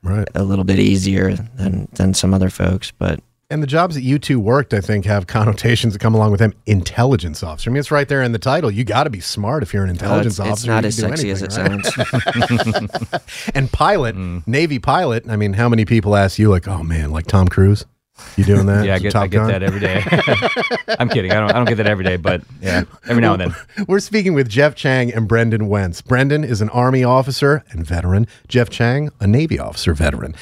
Right. a little bit easier than than some other folks. But And the jobs that you two worked, I think, have connotations that come along with them. Intelligence officer. I mean, it's right there in the title. You got to be smart if you're an intelligence it's, it's officer. not as sexy as it right? sounds. And pilot, Mm. Navy pilot. I mean, how many people ask you, like, oh man, like Tom Cruise? You doing that? Yeah, I get, I get that every day. I'm kidding. I don't, I don't get that every day, but yeah, every now and then. We're speaking with Jeff Chang and Brendan Wentz. Brendan is an Army officer and veteran. Jeff Chang, a Navy officer veteran.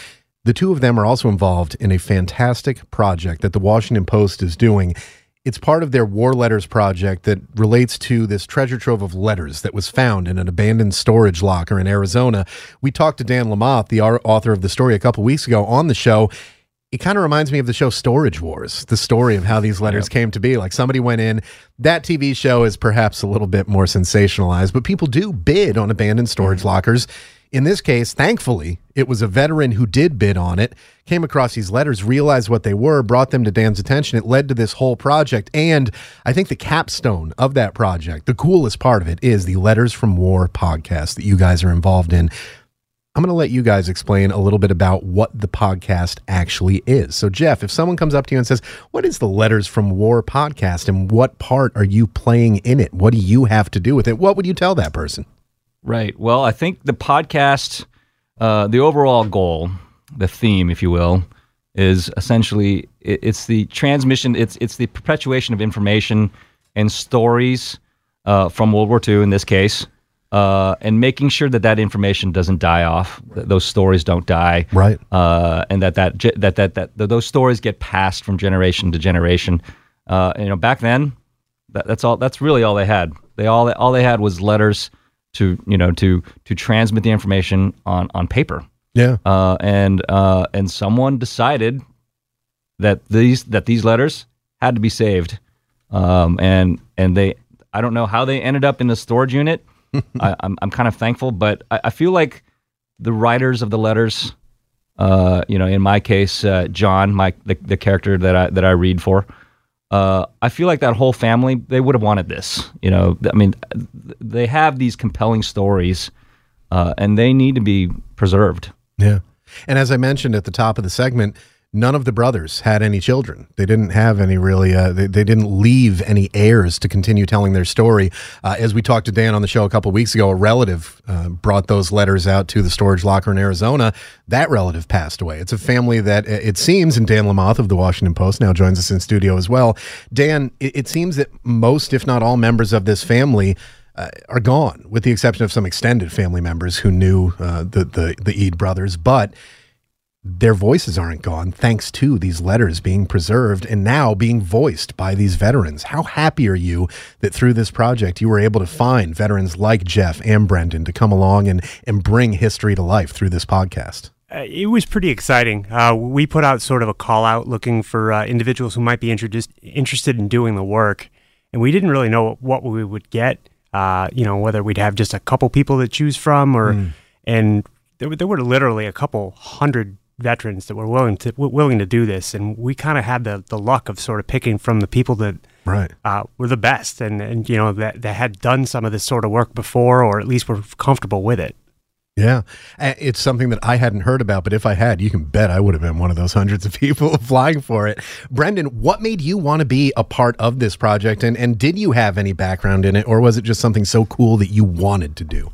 The two of them are also involved in a fantastic project that the Washington Post is doing. It's part of their War Letters project that relates to this treasure trove of letters that was found in an abandoned storage locker in Arizona. We talked to Dan Lamothe, the author of the story, a couple weeks ago on the show. It kind of reminds me of the show Storage Wars, the story of how these letters came to be. Like somebody went in. That TV show is perhaps a little bit more sensationalized, but people do bid on abandoned storage mm-hmm. lockers. In this case, thankfully, it was a veteran who did bid on it, came across these letters, realized what they were, brought them to Dan's attention. It led to this whole project. And I think the capstone of that project, the coolest part of it, is the Letters from War podcast that you guys are involved in. I'm going to let you guys explain a little bit about what the podcast actually is. So, Jeff, if someone comes up to you and says, What is the Letters from War podcast and what part are you playing in it? What do you have to do with it? What would you tell that person? Right. Well, I think the podcast, uh, the overall goal, the theme, if you will, is essentially it, it's the transmission. It's it's the perpetuation of information and stories uh, from World War II in this case, uh, and making sure that that information doesn't die off. That those stories don't die. Right. Uh, and that that, that that that those stories get passed from generation to generation. Uh, you know, back then, that, that's all. That's really all they had. They all all they had was letters to you know to to transmit the information on on paper. Yeah. Uh, and uh, and someone decided that these that these letters had to be saved. Um, and and they I don't know how they ended up in the storage unit. I, I'm I'm kind of thankful, but I, I feel like the writers of the letters, uh, you know, in my case, uh, John, my the, the character that I that I read for, uh, I feel like that whole family they would have wanted this. You know, I mean, they have these compelling stories, uh, and they need to be preserved. Yeah. And as I mentioned at the top of the segment, none of the brothers had any children. They didn't have any really, uh, they, they didn't leave any heirs to continue telling their story. Uh, as we talked to Dan on the show a couple weeks ago, a relative uh, brought those letters out to the storage locker in Arizona. That relative passed away. It's a family that uh, it seems, and Dan Lamothe of the Washington Post now joins us in studio as well. Dan, it, it seems that most, if not all, members of this family uh, are gone, with the exception of some extended family members who knew uh, the the the Ide brothers. But their voices aren't gone, thanks to these letters being preserved and now being voiced by these veterans. How happy are you that through this project you were able to find veterans like Jeff and Brendan to come along and and bring history to life through this podcast? Uh, it was pretty exciting. Uh, we put out sort of a call out looking for uh, individuals who might be introduced, interested in doing the work, and we didn't really know what we would get. Uh, you know, whether we'd have just a couple people to choose from, or and there, there were literally a couple hundred veterans that were willing to w- willing to do this, and we kind of had the the luck of sort of picking from the people that Right. uh, were the best, and and you know that that had done some of this sort of work before, or at least were comfortable with it. Yeah. It's something that I hadn't heard about, but if I had, you can bet I would have been one of those hundreds of people applying for it. Brendan, what made you want to be a part of this project? And, and did you have any background in it, or was it just something so cool that you wanted to do?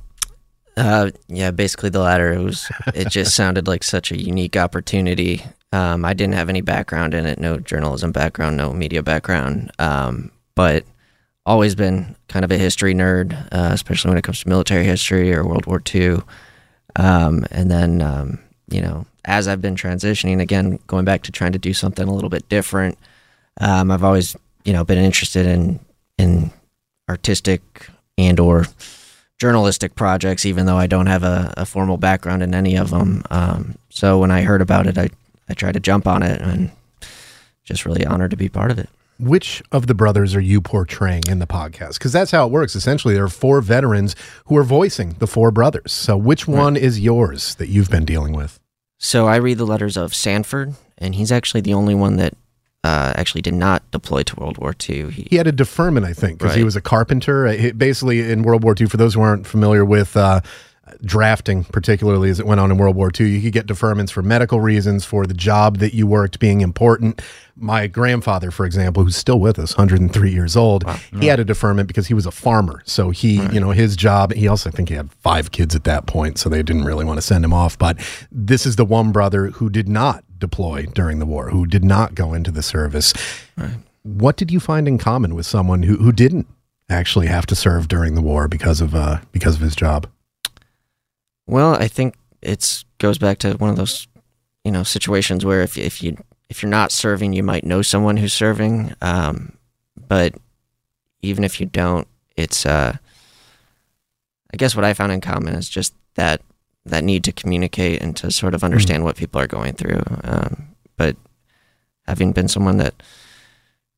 Uh, yeah, basically the latter. It was. It just sounded like such a unique opportunity. Um, I didn't have any background in it, no journalism background, no media background. Um, but always been kind of a history nerd, uh, especially when it comes to military history or World War II. Um, and then, um, you know, as I've been transitioning, again, going back to trying to do something a little bit different, um, I've always, you know, been interested in in artistic and or journalistic projects, even though I don't have a, a formal background in any of them. Um, so when I heard about it, I, I tried to jump on it and just really honored to be part of it. Which of the brothers are you portraying in the podcast? Because that's how it works. Essentially, there are four veterans who are voicing the four brothers. So, which one is yours that you've been dealing with? So I read the letters of Sanford, and he's actually the only one that uh, actually did not deploy to World War II. He, He had a deferment, I think, because he was a carpenter. Uh, basically, in World War II, for those who aren't familiar with uh, drafting, particularly as it went on in World War II, you could get deferments for medical reasons, for the job that you worked being important. My grandfather, for example, who's still with us, 103 years old, he had a deferment because he was a farmer. So he, you know, his job, he also, I think he had five kids at that point, so they didn't really want to send him off. But this is the one brother who did not deploy during the war, who did not go into the service. What did you find in common with someone who, who didn't actually have to serve during the war because of uh, because of his job? well, I think it's goes back to one of those, you know, situations where if if you if you're not serving, you might know someone who's serving, um, but even if you don't, it's uh, I guess what I found in common is just that that need to communicate and to sort of understand what people are going through. Um, but having been someone that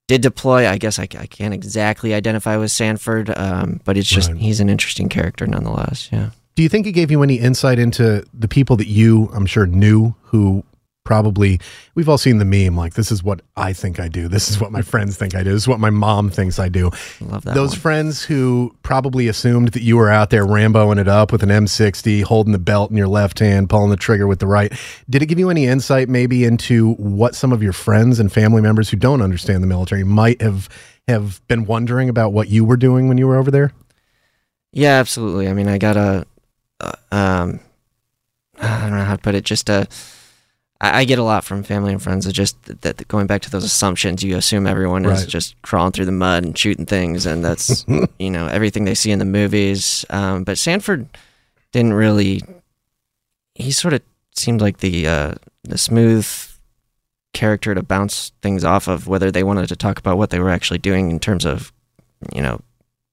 did deploy, I guess I, I can't exactly identify with Sanford, um, but it's just Right. he's an interesting character nonetheless. Yeah. Do you think it gave you any insight into the people that you, I'm sure, knew who probably we've all seen the meme like this is what I think I do, this is what my friends think I do, this is what my mom thinks I do. Love that. Those one. friends who probably assumed that you were out there Ramboing it up with an M60, holding the belt in your left hand, pulling the trigger with the right. Did it give you any insight maybe into what some of your friends and family members who don't understand the military might have have been wondering about what you were doing when you were over there? Yeah, absolutely. I mean, I got a, uh, um, I don't know how to put it. Just a, I, I get a lot from family and friends. It's just that, that going back to those assumptions, you assume everyone is just crawling through the mud and shooting things, and that's you know everything they see in the movies. Um, but Sanford didn't really. He sort of seemed like the uh, the smooth character to bounce things off of, whether they wanted to talk about what they were actually doing in terms of, you know,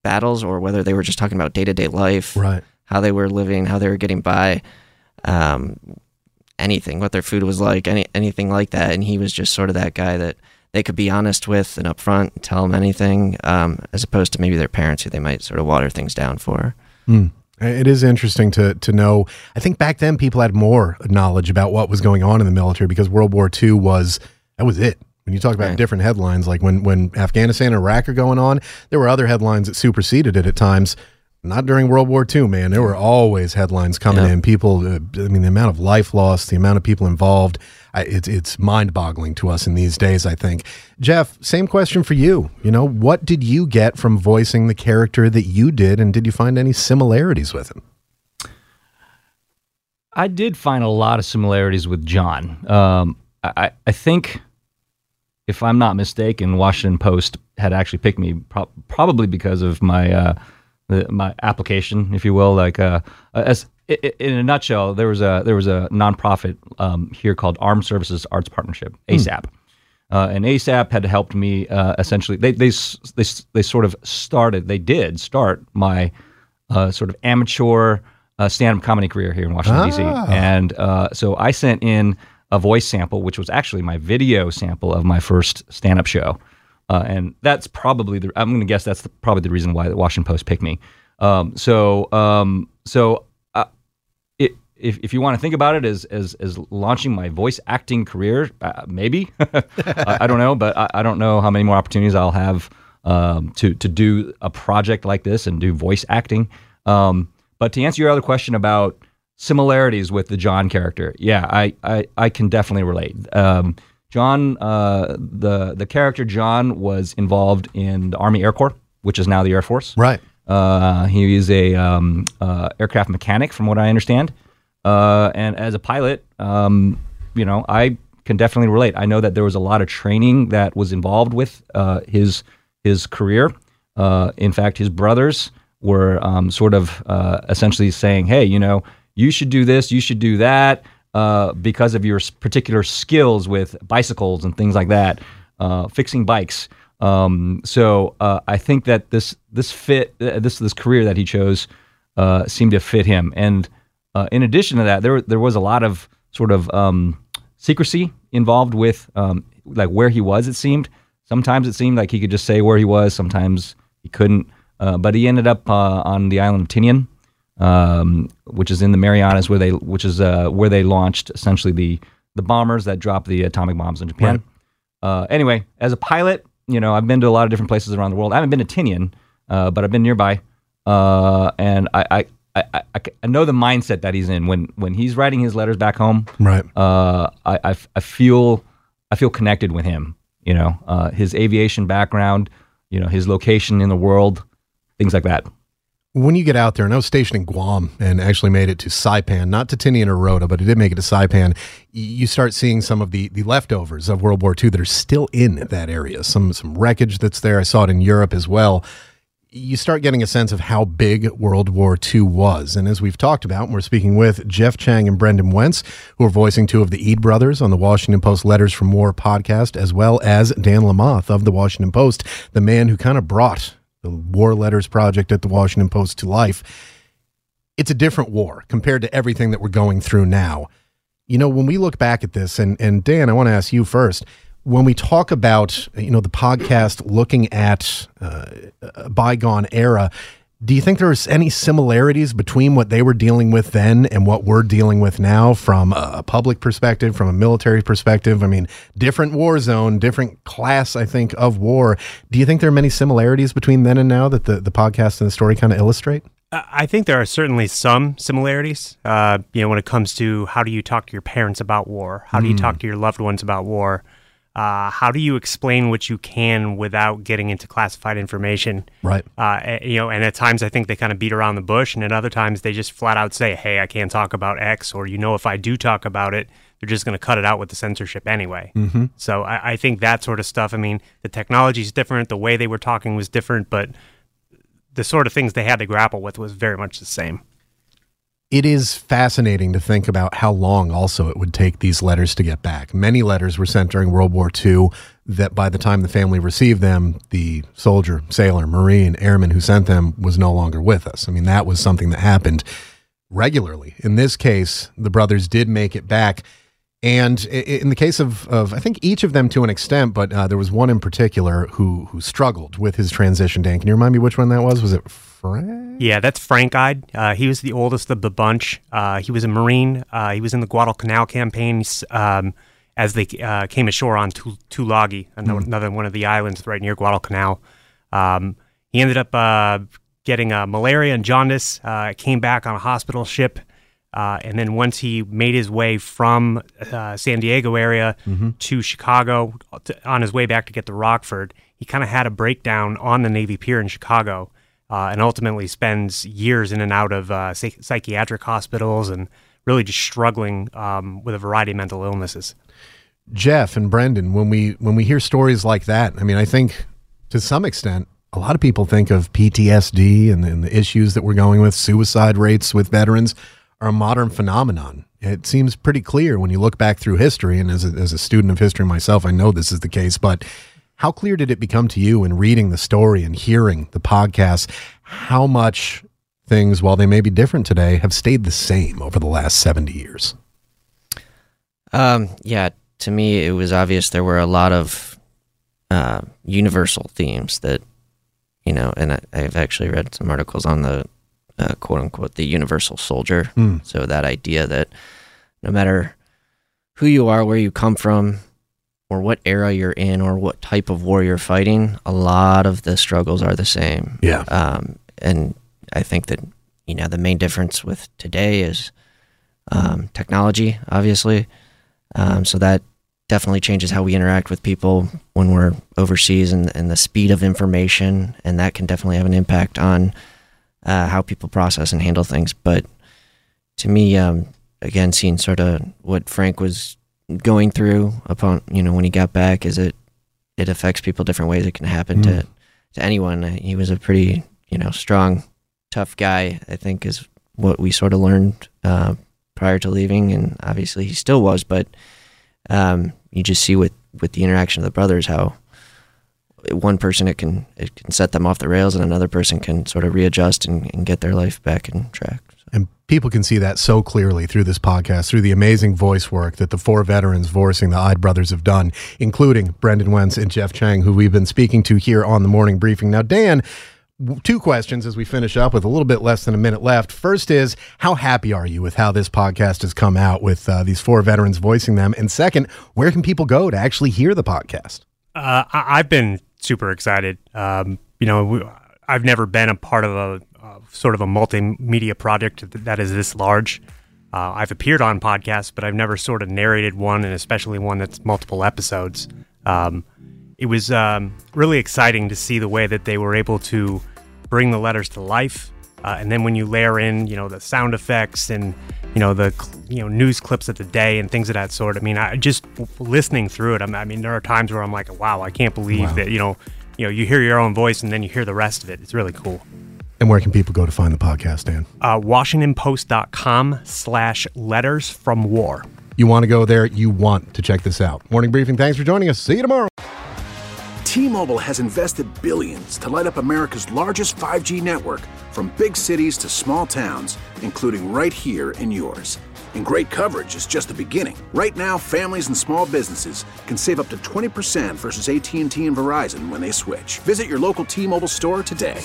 battles or whether they were just talking about day to day life, Right. how they were living, how they were getting by, um, anything, what their food was like, any anything like that. And he was just sort of that guy that they could be honest with and upfront, and tell them anything, um, as opposed to maybe their parents who they might sort of water things down for. It is interesting to to know. I think back then people had more knowledge about what was going on in the military because World War II was that was it. When you talk about Right. different headlines, like when when Afghanistan and Iraq are going on, there were other headlines that superseded it at times. Not during World War II, man. There were always headlines coming Yeah. in. People, uh, I mean, the amount of life lost, the amount of people involved, I, it's it's mind boggling to us in these days. I think. Jeff, same question for you. You know, what did you get from voicing the character that you did, and did you find any similarities with him? I did find a lot of similarities with John. Um, I, I- I think, if I'm not mistaken, Washington Post had actually picked me pro- probably because of my uh, the, my application, if you will. Like uh, as i- i- in a nutshell, there was a there was a nonprofit um, here called Armed Services Arts Partnership (ASAP). Uh, and ASAP had helped me uh, essentially. They, they they they sort of started. They did start my uh, sort of amateur uh, stand-up comedy career here in Washington D.C. Ah. And uh, so I sent in a voice sample, which was actually my video sample of my first stand-up show. Uh, and that's probably the. I'm going to guess that's the, probably the reason why the Washington Post picked me. Um, so um, so uh, it, if, if you want to think about it as as, as launching my voice acting career, uh, maybe I, I don't know, but I, I don't know how many more opportunities I'll have um, to to do a project like this and do voice acting. Um, but to answer your other question about similarities with the John character, yeah, I I, I can definitely relate. John, uh, the the character John was involved in the Army Air Corps, which is now the Air Force. Right. Uh, he is a um, uh, aircraft mechanic, from what I understand. Uh, and as a pilot, um, you know, I can definitely relate. I know that there was a lot of training that was involved with uh, his his career. Uh, in fact, his brothers were um, sort of uh, essentially saying, "Hey, you know, you should do this, you should do that." Uh, because of your particular skills with bicycles and things like that, uh, fixing bikes. Um, so uh, I think that this this fit uh, this this career that he chose uh, seemed to fit him. And uh, in addition to that, there there was a lot of sort of um, secrecy involved with um, like where he was. It seemed sometimes it seemed like he could just say where he was. Sometimes he couldn't. But he ended up on the island of Tinian, um, which is in the Marianas, where they which is uh, where they launched essentially the the bombers that dropped the atomic bombs in Japan. Uh, anyway, as a pilot, you know I've been to a lot of different places around the world. I haven't been to Tinian, uh, but I've been nearby, uh, and I, I I, I, I know the mindset that he's in when when he's writing his letters back home. Right. Uh, I, I, I feel I feel connected with him. You know, uh, his aviation background, you know, his location in the world, things like that. When you get out there, and I was stationed in Guam and actually made it to Saipan, not to Tinian or Rota, but I did make it to Saipan. You start seeing some of the, the leftovers of World War II that are still in that area. Some some wreckage that's there. I saw it in Europe as well. You start getting a sense of how big World War II was. And as we've talked about, we're speaking with Jeff Chang and Brendan Wentz, who are voicing two of the Ide brothers on the Washington Post Letters from War podcast, as well as Dan Lamothe of the Washington Post, the man who kind of brought the War Letters Project at the Washington Post to life. It's a different war compared to everything that we're going through now. You know, when we look back at this, and, and Dan, I want to ask you first. When we talk about, you know, the podcast looking at uh, a bygone era, do you think there's any similarities between what they were dealing with then and what we're dealing with now from a public perspective, from a military perspective? I mean, different war zone, different class, I think, of war. Do you think there are many similarities between then and now that the, the podcast and the story kind of illustrate? I think there are certainly some similarities. Uh, you know, when it comes to how do you talk to your parents about war? How do you talk to your loved ones about war? Uh, how do you explain what you can without getting into classified information? Right. Uh, eh, you know, and at times I think they kind of beat around the bush, and at other times they just flat out say, "Hey, I can't talk about X," or you know, if I do talk about it, they're just going to cut it out with the censorship anyway. Mm-hmm. So I, I think that sort of stuff. I mean, the technology is different, the way they were talking was different, but the sort of things they had to grapple with was very much the same. It is fascinating to think about how long also it would take these letters to get back. Many letters were sent during World War II that by the time the family received them, the soldier, sailor, marine, airman who sent them was no longer with us. I mean, that was something that happened regularly. In this case, the brothers did make it back. And in the case of, of I think each of them to an extent, but uh, there was one in particular who who struggled with his transition. Dan, can you remind me which one that was? Was it Frank? Yeah, that's Frank Ide. Uh, he was the oldest of the bunch. Uh, he was a Marine. Uh, he was in the Guadalcanal campaigns um, as they uh, came ashore on Tu- Tulagi, another, another one of the islands right near Guadalcanal. Um, he ended up uh, getting uh, malaria and jaundice, uh, came back on a hospital ship. Uh, and then once he made his way from uh, San Diego area to Chicago to, on his way back to get to Rockford, he kind of had a breakdown on the Navy Pier in Chicago uh, and ultimately spends years in and out of uh, psych- psychiatric hospitals and really just struggling um, with a variety of mental illnesses. Jeff and Brendan, when we when we hear stories like that, I mean, I think to some extent, a lot of people think of PTSD and, and the issues that we're going with, suicide rates with veterans are a modern phenomenon. It seems pretty clear when you look back through history, and as a, as a student of history myself, I know this is the case. But how clear did it become to you in reading the story and hearing the podcast how much things, while they may be different today, have stayed the same over the last seventy years? Um, yeah, to me, it was obvious there were a lot of uh, universal themes that, you know, and I, I've actually read some articles on the uh, quote unquote the universal soldier. So that idea that no matter who you are, where you come from, or what era you're in, or what type of war you're fighting, a lot of the struggles are the same. Yeah. Um, and I think that you know the main difference with today is um, technology, obviously. Um, so that definitely changes how we interact with people when we're overseas, and, and the speed of information, and that can definitely have an impact on uh, how people process and handle things. But to me, um, again, seeing sort of what Frank was going through upon you know when he got back, is it it affects people different ways. It can happen to to anyone. He was a pretty you know strong, tough guy. I think is what we sort of learned uh, prior to leaving, and obviously he still was. But um, you just see with with the interaction of the brothers how one person it can it can set them off the rails, and another person can sort of readjust and, and get their life back in track. People can see that so clearly through this podcast, through the amazing voice work that the four veterans voicing the Ide brothers have done, including Brendan Wentz and Jeff Chang, who we've been speaking to here on the morning briefing. Now, Dan, two questions as we finish up with a little bit less than a minute left. First is, how happy are you with how this podcast has come out with uh, these four veterans voicing them? And second, where can people go to actually hear the podcast? Uh, I- have been super excited. Um, you know, we, I've never been a part of a uh, sort of a multimedia project that is this large. Uh, I've appeared on podcasts, but I've never sort of narrated one, and especially one that's multiple episodes. Um, it was um, really exciting to see the way that they were able to bring the letters to life, uh, and then when you layer in, you know, the sound effects and you know the you know news clips of the day and things of that sort. I mean, I just listening through it. I mean, there are times where I'm like, wow, I can't believe wow. that you know, you know, you hear your own voice and then you hear the rest of it. It's really cool. And where can people go to find the podcast, Dan? Uh, WashingtonPost.com slash letters from war. You want to go there, you want to check this out. Morning Briefing, thanks for joining us. See you tomorrow. T Mobile has invested billions to light up America's largest 5G network from big cities to small towns, including right here in yours. And great coverage is just the beginning. Right now, families and small businesses can save up to 20% versus AT&T and Verizon when they switch. Visit your local T-Mobile store today.